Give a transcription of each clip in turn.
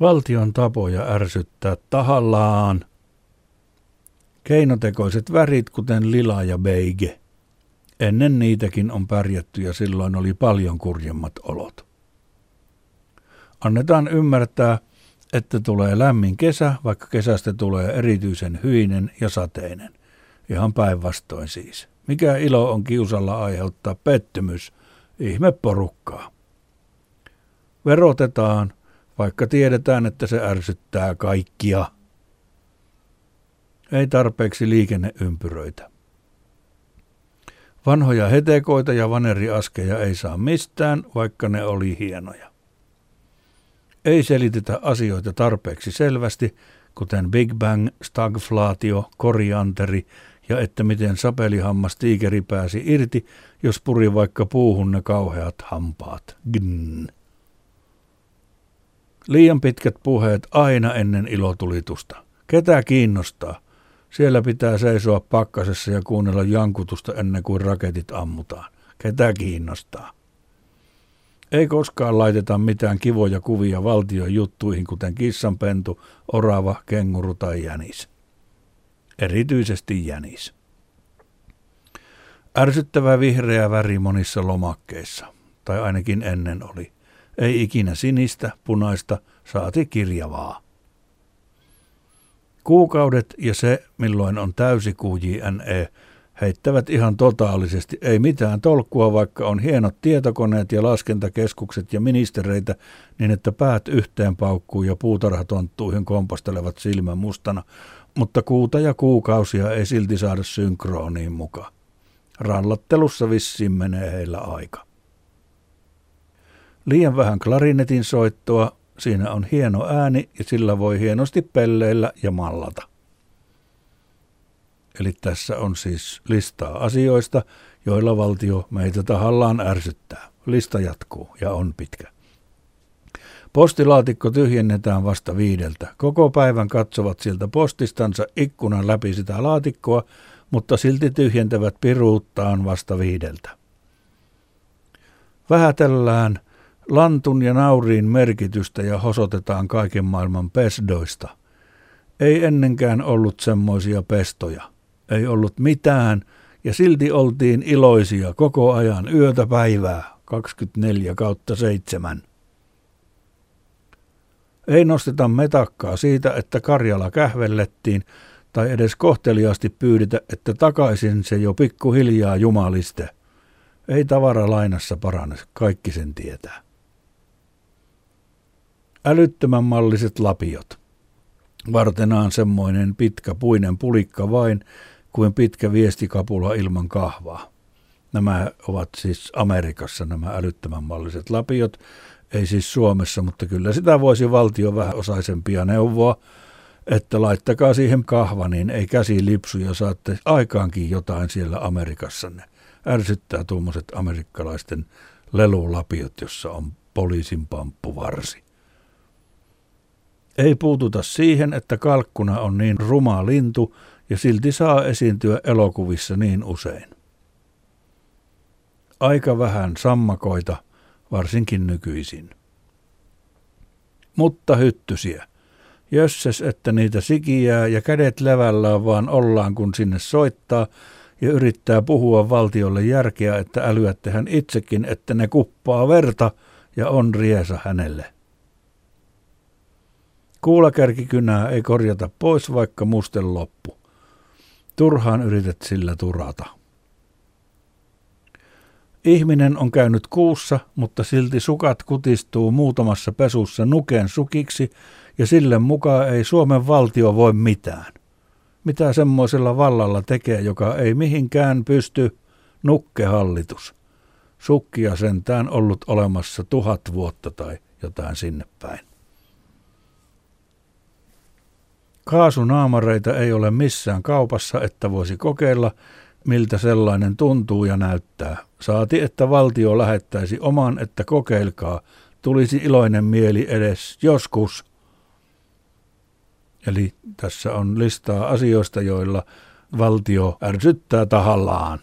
Valtion tapoja ärsyttää tahallaan. Keinotekoiset värit, kuten lila ja beige. Ennen niitäkin on pärjätty ja silloin oli paljon kurjemmat olot. Annetaan ymmärtää, että tulee lämmin kesä, vaikka kesästä tulee erityisen hyinen ja sateinen. Ihan päinvastoin siis. Mikä ilo on kiusalla aiheuttaa pettymys, ihme porukkaa. Verotetaan, vaikka tiedetään, että se ärsyttää kaikkia. Ei tarpeeksi liikenneympyröitä. Vanhoja hetekoita ja vaneriaskeja ei saa mistään, vaikka ne oli hienoja. Ei selitetä asioita tarpeeksi selvästi, kuten Big Bang, stagflaatio, korianteri ja että miten sapelihammas tiikeri pääsi irti, jos puri vaikka puuhun ne kauheat hampaat. Gn. Liian pitkät puheet aina ennen ilotulitusta. Ketä kiinnostaa? Siellä pitää seisoa pakkasessa ja kuunnella jankutusta ennen kuin raketit ammutaan. Ketä kiinnostaa? Ei koskaan laiteta mitään kivoja kuvia valtion juttuihin, kuten kissanpentu, orava, kenguru tai jänis. Erityisesti jänis. Ärsyttävä vihreä väri monissa lomakkeissa, tai ainakin ennen oli. Ei ikinä sinistä, punaista, saati kirjavaa. Kuukaudet ja se, milloin on täysi QJNE, heittävät ihan totaalisesti. Ei mitään tolkkua, vaikka on hienot tietokoneet ja laskentakeskukset ja ministereitä, niin että päät yhteen paukkuu ja puutarhatonttuihin kompastelevat silmän mustana, mutta kuuta ja kuukausia ei silti saada synkroniin mukaan. Rallattelussa vissiin menee heillä aika. Liian vähän klarinetin soittoa, siinä on hieno ääni ja sillä voi hienosti pelleillä ja mallata. Eli tässä on siis listaa asioista, joilla valtio meitä tahallaan ärsyttää. Lista jatkuu ja on pitkä. Postilaatikko tyhjennetään vasta viideltä. Koko päivän katsovat siltä postistansa ikkunan läpi sitä laatikkoa, mutta silti tyhjentävät piruuttaan vasta viideltä. Vähätellään lantun ja nauriin merkitystä ja hosotetaan kaiken maailman pesdoista. Ei ennenkään ollut semmoisia pestoja – ei ollut mitään ja silti oltiin iloisia koko ajan yötä päivää 24 kautta 7. Ei nosteta metakkaa siitä, että Karjala kähvellettiin tai edes kohteliaasti pyydetä, että takaisin se jo pikkuhiljaa jumaliste. Ei tavara lainassa parane, kaikki sen tietää. Älyttömän malliset lapiot. Vartenaan semmoinen pitkä puinen pulikka vain, kuin pitkä viestikapula ilman kahvaa. Nämä ovat siis Amerikassa nämä älyttömän malliset lapiot, ei siis Suomessa, mutta kyllä sitä voisi valtio vähän osaisempia neuvoa, että laittakaa siihen kahva, niin ei käsi lipsu ja saatte aikaankin jotain siellä Amerikassanne. Ärsyttää tuommoiset amerikkalaisten lelulapiot, jossa on poliisin pamppuvarsi. Ei puututa siihen, että kalkkuna on niin ruma lintu, ja silti saa esiintyä elokuvissa niin usein. Aika vähän sammakoita, varsinkin nykyisin. Mutta hyttysiä. Jösses, että niitä sikiää ja kädet levällään vaan ollaan, kun sinne soittaa ja yrittää puhua valtiolle järkeä, että älyätte hän itsekin, että ne kuppaa verta ja on riesa hänelle. Kuulakärkikynää ei korjata pois, vaikka musten loppu. Turhaan yrität sillä turata. Ihminen on käynyt kuussa, mutta silti sukat kutistuu muutamassa pesussa nuken sukiksi ja sille mukaan ei Suomen valtio voi mitään. Mitä semmoisella vallalla tekee, joka ei mihinkään pysty, nukkehallitus. Sukkia sentään ollut olemassa tuhat vuotta tai jotain sinne päin. Kaasunaamareita ei ole missään kaupassa, että voisi kokeilla, miltä sellainen tuntuu ja näyttää. Saati, että valtio lähettäisi oman, että kokeilkaa. Tulisi iloinen mieli edes joskus. Eli tässä on listaa asioista, joilla valtio ärsyttää tahallaan.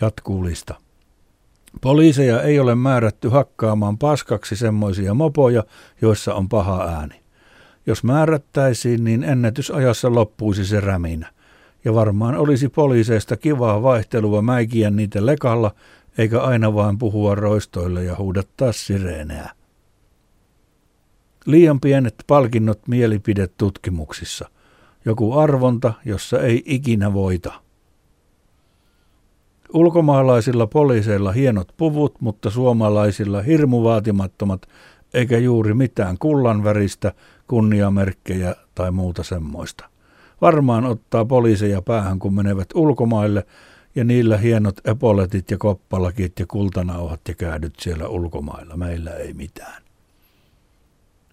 Jatkuu lista. Poliiseja ei ole määrätty hakkaamaan paskaksi semmoisia mopoja, joissa on paha ääni. Jos määrättäisiin, niin ennätysajassa loppuisi se räminä. Ja varmaan olisi poliiseista kivaa vaihtelua mäikiä niitä lekalla, eikä aina vain puhua roistoille ja huudattaa sireeneä. Liian pienet palkinnot mielipidetutkimuksissa. Joku arvonta, jossa ei ikinä voita. Ulkomaalaisilla poliiseilla hienot puvut, mutta suomalaisilla hirmu vaatimattomat, eikä juuri mitään kullanväristä, kunniamerkkejä tai muuta semmoista. Varmaan ottaa poliiseja päähän, kun menevät ulkomaille, ja niillä hienot epoletit ja koppalakit ja kultanauhat ja käydyt siellä ulkomailla. Meillä ei mitään.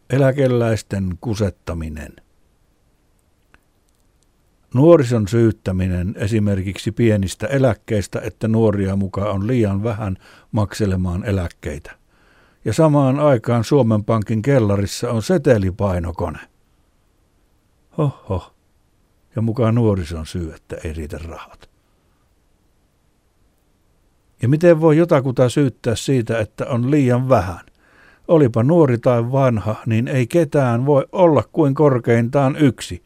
Eläkeläisten kusettaminen. Nuorison syyttäminen esimerkiksi pienistä eläkkeistä, että nuoria mukaan on liian vähän makselemaan eläkkeitä. Ja samaan aikaan Suomen Pankin kellarissa on setelipainokone. Hoho. Ja mukaan nuorison syy, että ei riitä rahat. Ja miten voi jotakuta syyttää siitä, että on liian vähän? Olipa nuori tai vanha, niin ei ketään voi olla kuin korkeintaan yksi.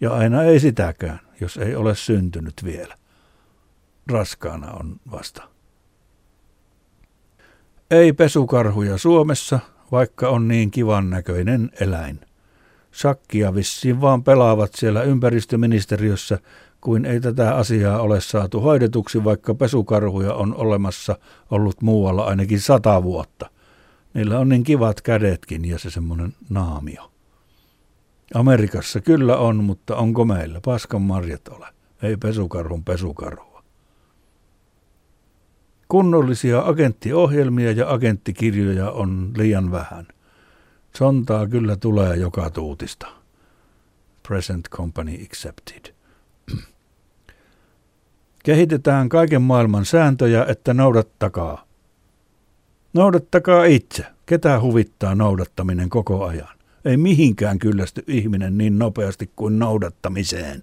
Ja aina ei sitäkään, jos ei ole syntynyt vielä. Raskaana on vasta. Ei pesukarhuja Suomessa, vaikka on niin kivan näköinen eläin. Sakkia vissiin vaan pelaavat siellä ympäristöministeriössä, kuin ei tätä asiaa ole saatu hoidetuksi, vaikka pesukarhuja on olemassa ollut muualla ainakin sata vuotta. Niillä on niin kivat kädetkin ja se semmoinen naamio. Amerikassa kyllä on, mutta onko meillä? Paskan marjat ole. Ei pesukarhun pesukarhua. Kunnollisia agenttiohjelmia ja agenttikirjoja on liian vähän. Sontaa kyllä tulee joka tuutista. Present company accepted. Kehitetään kaiken maailman sääntöjä, että noudattakaa. Noudattakaa itse. Ketä huvittaa noudattaminen koko ajan? Ei mihinkään kyllästy ihminen niin nopeasti kuin noudattamiseen.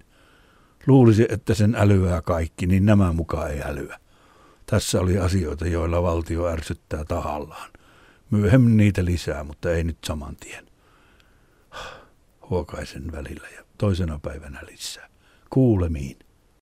Luulisi, että sen älyää kaikki, niin nämä mukaan ei älyä. Tässä oli asioita, joilla valtio ärsyttää tahallaan. Myöhemmin niitä lisää, mutta ei nyt saman tien. Huokaisen välillä ja toisena päivänä lisää. Kuulemiin.